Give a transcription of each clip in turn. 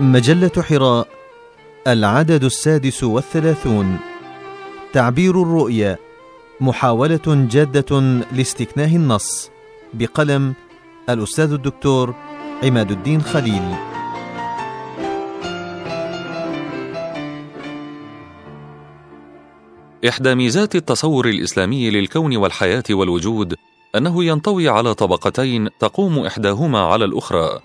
مجلة حراء العدد السادس والثلاثون. تعبير الرؤيا محاولة جادة لاستكناه النص بقلم الأستاذ الدكتور عماد الدين خليل. إحدى ميزات التصور الإسلامي للكون والحياة والوجود أنه ينطوي على طبقتين تقوم إحداهما على الأخرى.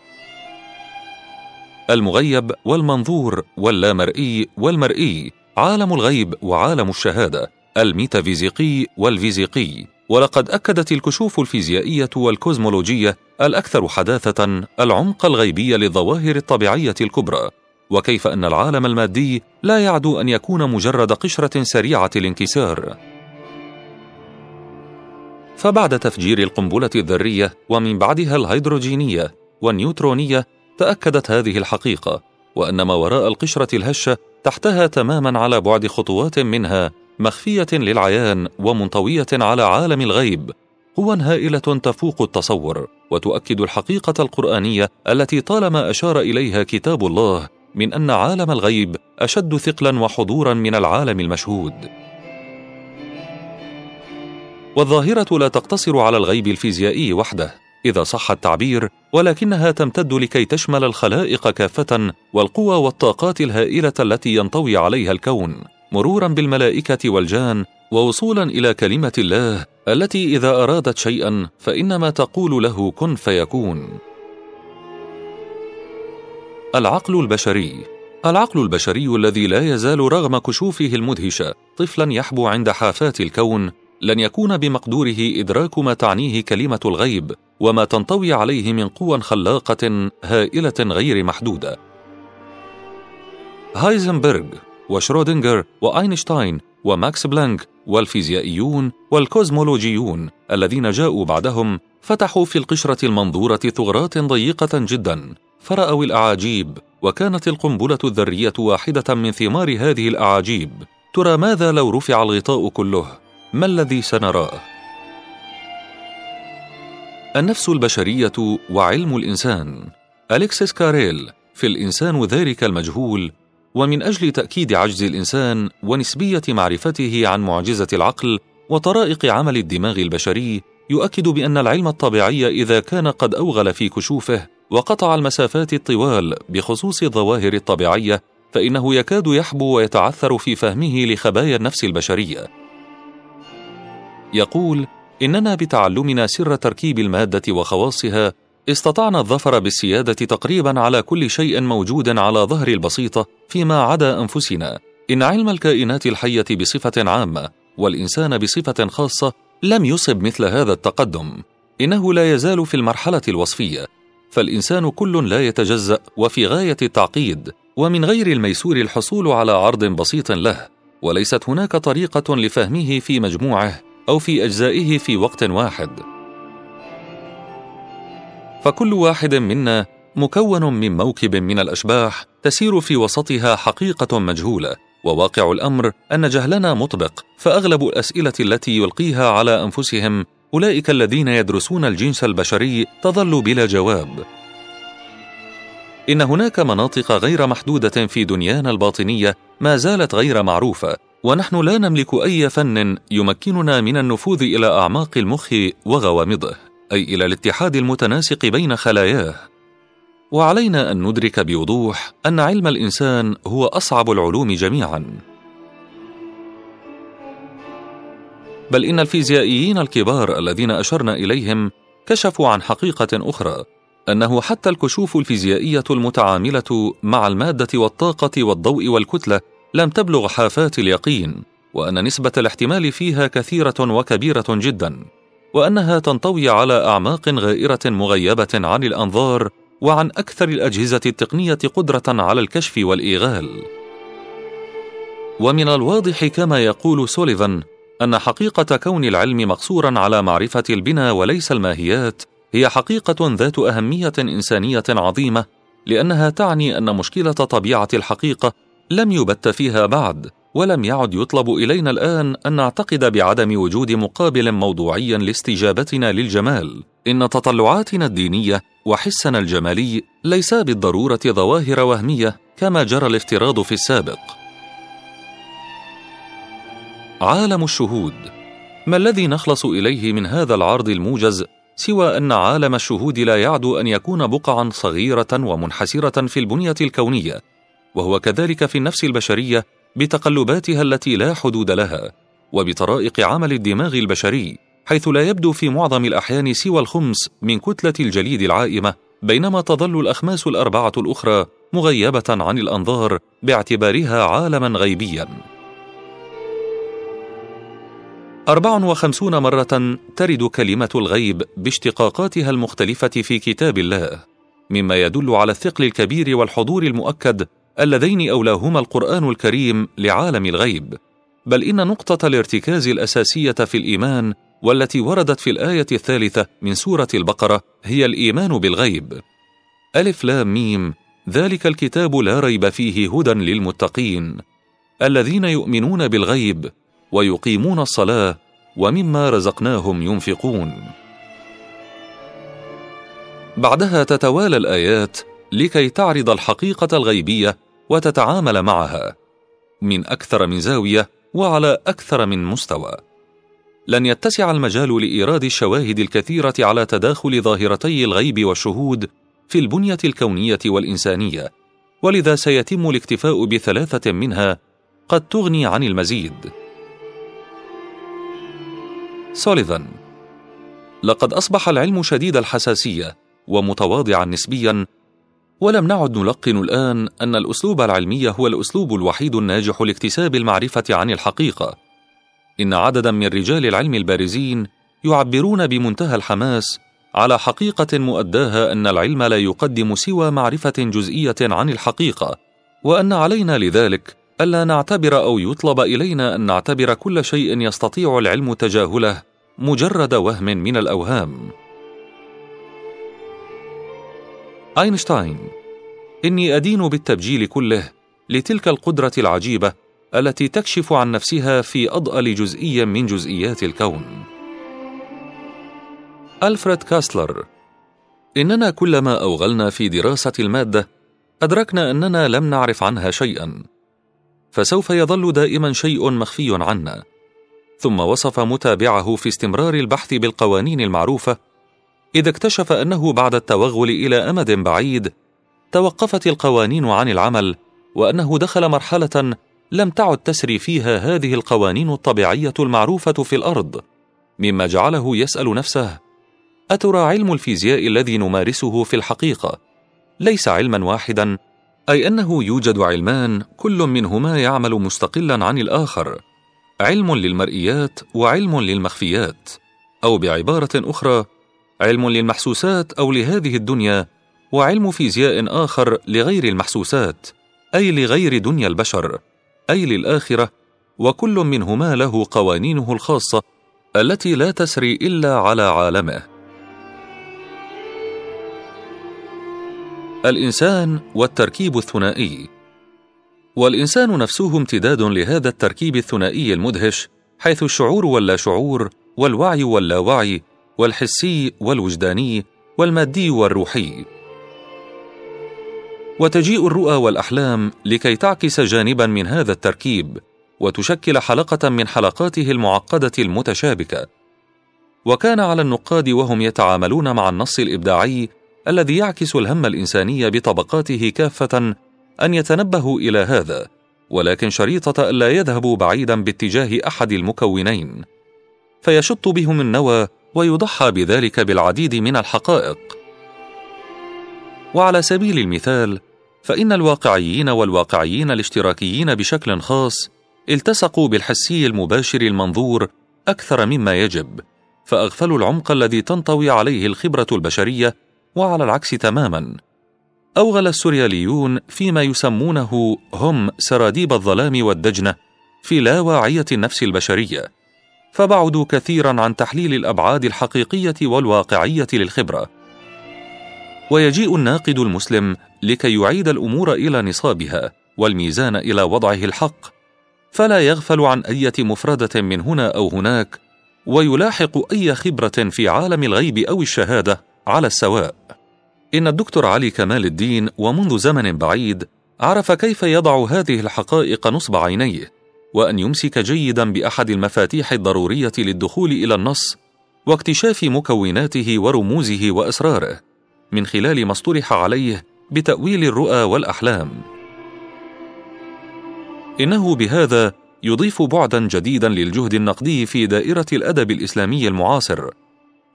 المغيب والمنظور واللامرئي والمرئي عالم الغيب وعالم الشهادة الميتافيزيقي والفيزيقي. ولقد أكدت الكشوف الفيزيائية والكوزمولوجية الأكثر حداثة العمق الغيبي للظواهر الطبيعية الكبرى. وكيف أن العالم المادي لا يعدو أن يكون مجرد قشرة سريعة الانكسار. فبعد تفجير القنبلة الذرية ومن بعدها الهيدروجينية والنيوترونية تأكدت هذه الحقيقة وأن ما وراء القشرة الهشة تحتها تماما على بعد خطوات منها مخفية للعيان ومنطوية على عالم الغيب. هو هائلة تفوق التصور وتؤكد الحقيقة القرآنية التي طالما أشار إليها كتاب الله من أن عالم الغيب أشد ثقلا وحضورا من العالم المشهود. والظاهرة لا تقتصر على الغيب الفيزيائي وحده. إذا صح التعبير ولكنها تمتد لكي تشمل الخلائق كافة والقوى والطاقات الهائلة التي ينطوي عليها الكون مرورا بالملائكة والجان ووصولا إلى كلمة الله التي إذا أرادت شيئا فإنما تقول له كن فيكون. العقل البشري. العقل البشري الذي لا يزال رغم كشوفه المدهشه طفلا يحبو عند حافات الكون لن يكون بمقدوره إدراك ما تعنيه كلمة الغيب وما تنطوي عليه من قوى خلاقة هائلة غير محدودة. هايزنبرغ وشرودنجر وأينشتاين وماكس بلانك والفيزيائيون والكوزمولوجيون الذين جاءوا بعدهم فتحوا في القشرة المنظورة ثغرات ضيقة جدا فرأوا الأعاجيب وكانت القنبلة الذرية واحدة من ثمار هذه الأعاجيب. ترى ماذا لو رفع الغطاء كله؟ ما الذي سنراه؟ النفس البشرية وعلم الإنسان. الكسيس كاريل في الإنسان ذلك المجهول ومن أجل تأكيد عجز الإنسان ونسبية معرفته عن معجزة العقل وطرائق عمل الدماغ البشري يؤكد بأن العلم الطبيعي إذا كان قد أوغل في كشوفه وقطع المسافات الطوال بخصوص الظواهر الطبيعية فإنه يكاد يحبو ويتعثر في فهمه لخبايا النفس البشرية. يقول إننا بتعلمنا سر تركيب المادة وخواصها استطعنا الظفر بالسيادة تقريبا على كل شيء موجود على ظهر البسيطة فيما عدا أنفسنا. إن علم الكائنات الحية بصفة عامة والإنسان بصفة خاصة لم يصب مثل هذا التقدم. إنه لا يزال في المرحلة الوصفية. فالإنسان كل لا يتجزأ وفي غاية التعقيد ومن غير الميسور الحصول على عرض بسيط له. وليست هناك طريقة لفهمه في مجموعه. أو في أجزائه في وقت واحد. فكل واحد منا مكون من موكب من الأشباح تسير في وسطها حقيقة مجهولة وواقع الأمر أن جهلنا مطبق فأغلب الأسئلة التي يلقيها على أنفسهم أولئك الذين يدرسون الجنس البشري تظل بلا جواب. إن هناك مناطق غير محدودة في دنيانا الباطنية ما زالت غير معروفة ونحن لا نملك أي فن يمكننا من النفوذ إلى أعماق المخ وغوامضه أي إلى الاتحاد المتناسق بين خلاياه. وعلينا أن ندرك بوضوح أن علم الإنسان هو أصعب العلوم جميعا. بل إن الفيزيائيين الكبار الذين أشرنا إليهم كشفوا عن حقيقة أخرى أنه حتى الكشوف الفيزيائية المتعاملة مع المادة والطاقة والضوء والكتلة لم تبلغ حافات اليقين وأن نسبة الاحتمال فيها كثيرة وكبيرة جدا وأنها تنطوي على أعماق غائرة مغيبة عن الأنظار وعن أكثر الأجهزة التقنية قدرة على الكشف والإيغال. ومن الواضح كما يقول سوليفان أن حقيقة كون العلم مقصورا على معرفة البنى وليس الماهيات هي حقيقة ذات أهمية إنسانية عظيمة لأنها تعني أن مشكلة طبيعة الحقيقة لم يبت فيها بعد ولم يعد يطلب إلينا الآن أن نعتقد بعدم وجود مقابل موضوعي لاستجابتنا للجمال. إن تطلعاتنا الدينية وحسنا الجمالي ليسا بالضرورة ظواهر وهمية كما جرى الافتراض في السابق. عالم الشهود. ما الذي نخلص إليه من هذا العرض الموجز سوى أن عالم الشهود لا يعدو أن يكون بقعا صغيرة ومنحسرة في البنية الكونية؟ وهو كذلك في النفس البشرية بتقلباتها التي لا حدود لها وبطرائق عمل الدماغ البشري حيث لا يبدو في معظم الأحيان سوى الخمس من كتلة الجليد العائمة بينما تظل الأخماس الأربعة الأخرى مغيبة عن الأنظار باعتبارها عالما غيبيا. أربع وخمسون مرة ترد كلمة الغيب باشتقاقاتها المختلفة في كتاب الله مما يدل على الثقل الكبير والحضور المؤكد اللذين أولاهما القرآن الكريم لعالم الغيب. بل إن نقطة الارتكاز الأساسية في الإيمان والتي وردت في الآية الثالثة من سورة البقرة هي الإيمان بالغيب. ألف لام ميم. ذلك الكتاب لا ريب فيه هدى للمتقين. الذين يؤمنون بالغيب ويقيمون الصلاة ومما رزقناهم ينفقون. بعدها تتوالى الآيات لكي تعرض الحقيقة الغيبية وتتعامل معها من أكثر من زاوية وعلى أكثر من مستوى. لن يتسع المجال لإيراد الشواهد الكثيرة على تداخل ظاهرتي الغيب والشهود في البنية الكونية والإنسانية ولذا سيتم الاكتفاء بثلاثة منها قد تغني عن المزيد. سوليفان لقد أصبح العلم شديد الحساسية ومتواضعا نسبيا ولم نعد نلقن الآن أن الأسلوب العلمي هو الأسلوب الوحيد الناجح لاكتساب المعرفة عن الحقيقة. إن عددا من رجال العلم البارزين يعبرون بمنتهى الحماس على حقيقة مؤداها أن العلم لا يقدم سوى معرفة جزئية عن الحقيقة وأن علينا لذلك ألا نعتبر أو يطلب إلينا أن نعتبر كل شيء يستطيع العلم تجاهله مجرد وهم من الأوهام. أينشتاين. إني أدين بالتبجيل كله لتلك القدرة العجيبة التي تكشف عن نفسها في أضأل جزئية من جزئيات الكون. ألفريد كاسلر. إننا كلما أوغلنا في دراسة المادة أدركنا أننا لم نعرف عنها شيئا فسوف يظل دائما شيء مخفي عنا. ثم وصف متابعه في استمرار البحث بالقوانين المعروفة إذا اكتشف أنه بعد التوغل إلى أمد بعيد توقفت القوانين عن العمل وأنه دخل مرحلة لم تعد تسري فيها هذه القوانين الطبيعية المعروفة في الأرض مما جعله يسأل نفسه أترى علم الفيزياء الذي نمارسه في الحقيقة؟ ليس علما واحدا أي أنه يوجد علمان كل منهما يعمل مستقلا عن الآخر علم للمرئيات وعلم للمخفيات أو بعبارة أخرى علم للمحسوسات أو لهذه الدنيا وعلم فيزياء آخر لغير المحسوسات أي لغير دنيا البشر أي للآخرة وكل منهما له قوانينه الخاصة التي لا تسري إلا على عالمه. الإنسان والتركيب الثنائي. والإنسان نفسه امتداد لهذا التركيب الثنائي المدهش حيث الشعور واللا شعور والوعي واللاوعي والحسي والوجداني والمادي والروحي. وتجيء الرؤى والأحلام لكي تعكس جانبا من هذا التركيب وتشكل حلقة من حلقاته المعقدة المتشابكة. وكان على النقاد وهم يتعاملون مع النص الإبداعي الذي يعكس الهم الإنساني بطبقاته كافة أن يتنبهوا إلى هذا ولكن شريطة ألا يذهبوا بعيدا باتجاه أحد المكونين. فيشط بهم النوى ويضحى بذلك بالعديد من الحقائق. وعلى سبيل المثال فإن الواقعيين والواقعيين الاشتراكيين بشكل خاص التصقوا بالحسي المباشر المنظور أكثر مما يجب فأغفلوا العمق الذي تنطوي عليه الخبرة البشرية وعلى العكس تماما. أوغل السورياليون فيما يسمونه هم سراديب الظلام والدجنة في لا واعيه النفس البشرية. فبعدوا كثيرا عن تحليل الأبعاد الحقيقية والواقعية للخبرة. ويجيء الناقد المسلم لكي يعيد الأمور إلى نصابها والميزان إلى وضعه الحق. فلا يغفل عن أية مفردة من هنا أو هناك ويلاحق أي خبرة في عالم الغيب أو الشهادة على السواء. إن الدكتور علي كمال الدين ومنذ زمن بعيد عرف كيف يضع هذه الحقائق نصب عينيه. وأن يمسك جيدا بأحد المفاتيح الضرورية للدخول إلى النص واكتشاف مكوناته ورموزه واسراره من خلال ما اصطلح عليه بتأويل الرؤى والأحلام. إنه بهذا يضيف بعدا جديدا للجهد النقدي في دائرة الأدب الإسلامي المعاصر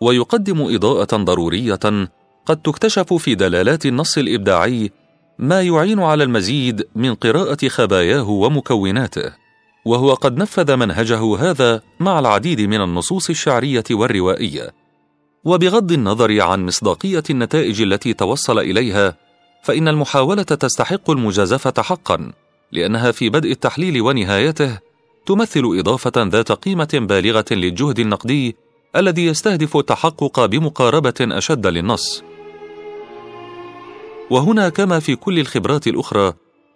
ويقدم إضاءة ضرورية قد تكتشف في دلالات النص الإبداعي ما يعين على المزيد من قراءة خباياه ومكوناته. وهو قد نفذ منهجه هذا مع العديد من النصوص الشعرية والروائية. وبغض النظر عن مصداقية النتائج التي توصل إليها فإن المحاولة تستحق المجازفة حقا لأنها في بدء التحليل ونهايته تمثل إضافة ذات قيمة بالغة للجهد النقدي الذي يستهدف التحقق بمقاربة أشد للنص. وهنا كما في كل الخبرات الأخرى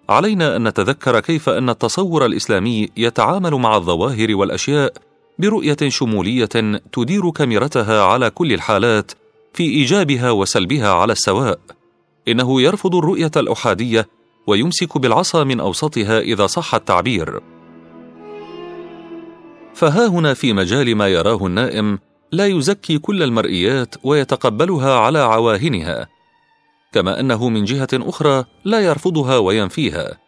علينا أن نتذكر كيف أن التصور الإسلامي يتعامل مع الظواهر والأشياء برؤية شمولية تدير كاميرتها على كل الحالات في إيجابها وسلبها على السواء. إنه يرفض الرؤية الأحادية ويمسك بالعصا من أوسطها إذا صح التعبير. فها هنا في مجال ما يراه النائم لا يزكي كل المرئيات ويتقبلها على عواهنها. كما أنه من جهة أخرى لا يرفضها وينفيها.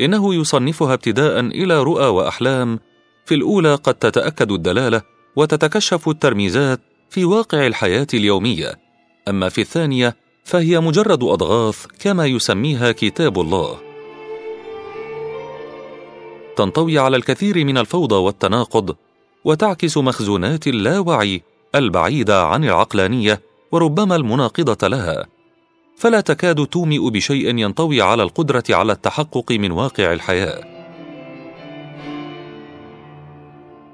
إنه يصنفها ابتداء إلى رؤى وأحلام. في الأولى قد تتأكد الدلالة وتتكشف الترميزات في واقع الحياة اليومية. أما في الثانية فهي مجرد أضغاث كما يسميها كتاب الله. تنطوي على الكثير من الفوضى والتناقض وتعكس مخزونات اللاوعي البعيدة عن العقلانية وربما المناقضة لها. فلا تكاد تومئ بشيء ينطوي على القدرة على التحقق من واقع الحياة.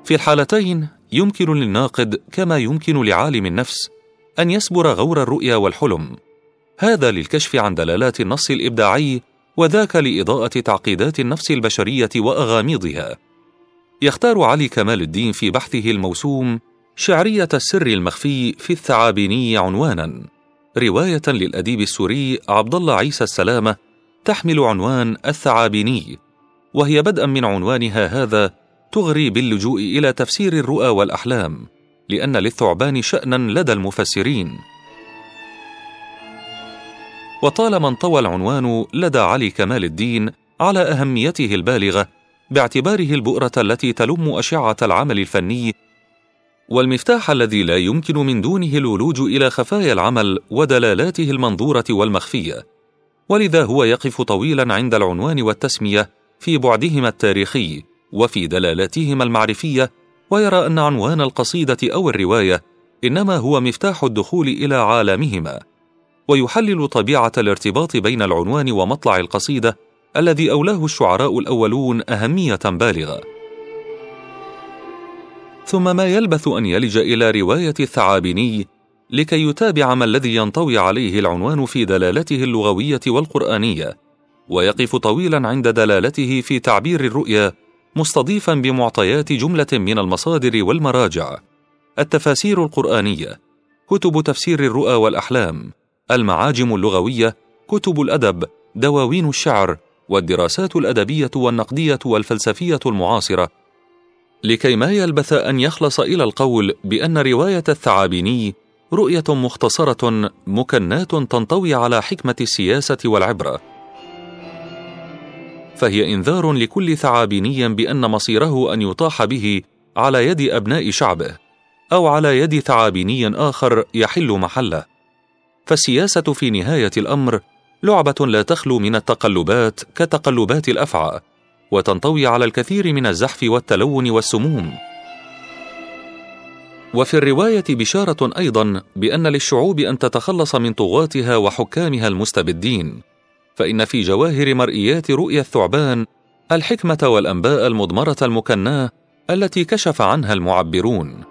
في الحالتين يمكن للناقد كما يمكن لعالم النفس أن يسبر غور الرؤيا والحلم. هذا للكشف عن دلالات النص الإبداعي وذاك لإضاءة تعقيدات النفس البشرية وأغاميضها. يختار علي كمال الدين في بحثه الموسوم شعرية السر المخفي في الثعابيني عنوانا. رواية للأديب السوري عبد الله عيسى السلامة تحمل عنوان الثعابيني وهي بدءا من عنوانها هذا تغري باللجوء إلى تفسير الرؤى والأحلام لأن للثعبان شأنا لدى المفسرين. وطالما انطوى العنوان لدى علي كمال الدين على أهميته البالغة باعتباره البؤرة التي تلم أشعة العمل الفني والمفتاح الذي لا يمكن من دونه الولوج إلى خفايا العمل ودلالاته المنظورة والمخفية. ولذا هو يقف طويلا عند العنوان والتسمية في بعدهما التاريخي وفي دلالاتهما المعرفية ويرى أن عنوان القصيدة أو الرواية إنما هو مفتاح الدخول إلى عالمهما. ويحلل طبيعة الارتباط بين العنوان ومطلع القصيدة الذي أولاه الشعراء الأولون أهمية بالغة. ثم ما يلبث أن يلج إلى رواية الثعابيني لكي يتابع ما الذي ينطوي عليه العنوان في دلالته اللغوية والقرآنية ويقف طويلا عند دلالته في تعبير الرؤيا مستضيفا بمعطيات جملة من المصادر والمراجع. التفاسير القرآنية كتب تفسير الرؤى والأحلام. المعاجم اللغوية كتب الأدب دواوين الشعر والدراسات الأدبية والنقدية والفلسفية المعاصرة. لكي ما يلبث أن يخلص إلى القول بأن رواية الثعابيني رؤية مختصرة مكنات تنطوي على حكمة السياسة والعبرة. فهي إنذار لكل ثعابيني بأن مصيره أن يطاح به على يد أبناء شعبه أو على يد ثعابيني آخر يحل محله. فالسياسة في نهاية الأمر لعبة لا تخلو من التقلبات كتقلبات الأفعى. وتنطوي على الكثير من الزحف والتلون والسموم. وفي الرواية بشارة أيضا بأن للشعوب أن تتخلص من طغاتها وحكامها المستبدين فإن في جواهر مرئيات رؤيا الثعبان الحكمة والأنباء المضمرة المكناة التي كشف عنها المعبرون.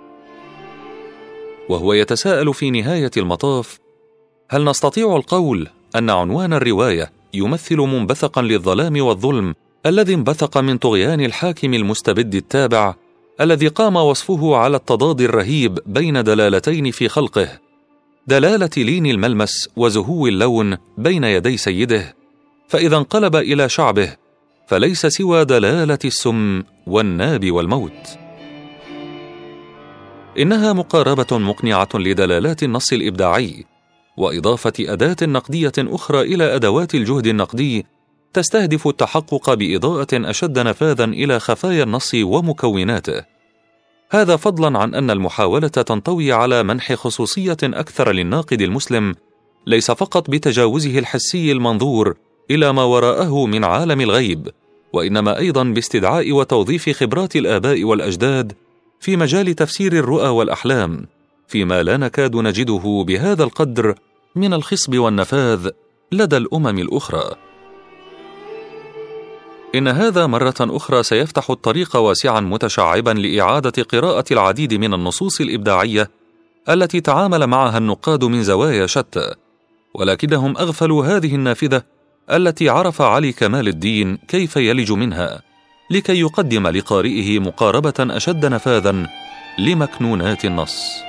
وهو يتساءل في نهاية المطاف هل نستطيع القول أن عنوان الرواية يمثل منبثقا للظلام والظلم الذي انبثق من طغيان الحاكم المستبد التابع الذي قام وصفه على التضاد الرهيب بين دلالتين في خلقه دلالة لين الملمس وزهو اللون بين يدي سيده فإذا انقلب إلى شعبه فليس سوى دلالة السم والناب والموت. إنها مقاربة مقنعة لدلالات النص الإبداعي وإضافة أداة نقدية أخرى إلى أدوات الجهد النقدي تستهدف التحقق بإضاءة أشد نفاذا إلى خفايا النص ومكوناته. هذا فضلا عن أن المحاولة تنطوي على منح خصوصية أكثر للناقد المسلم ليس فقط بتجاوزه الحسي المنظور إلى ما وراءه من عالم الغيب وإنما أيضا باستدعاء وتوظيف خبرات الآباء والأجداد في مجال تفسير الرؤى والأحلام فيما لا نكاد نجده بهذا القدر من الخصب والنفاذ لدى الأمم الأخرى. إن هذا مرة أخرى سيفتح الطريق واسعا متشعبا لإعادة قراءة العديد من النصوص الإبداعية التي تعامل معها النقاد من زوايا شتى ولكنهم أغفلوا هذه النافذة التي عرف علي كمال الدين كيف يلج منها لكي يقدم لقارئه مقاربة أشد نفاذا لمكنونات النص.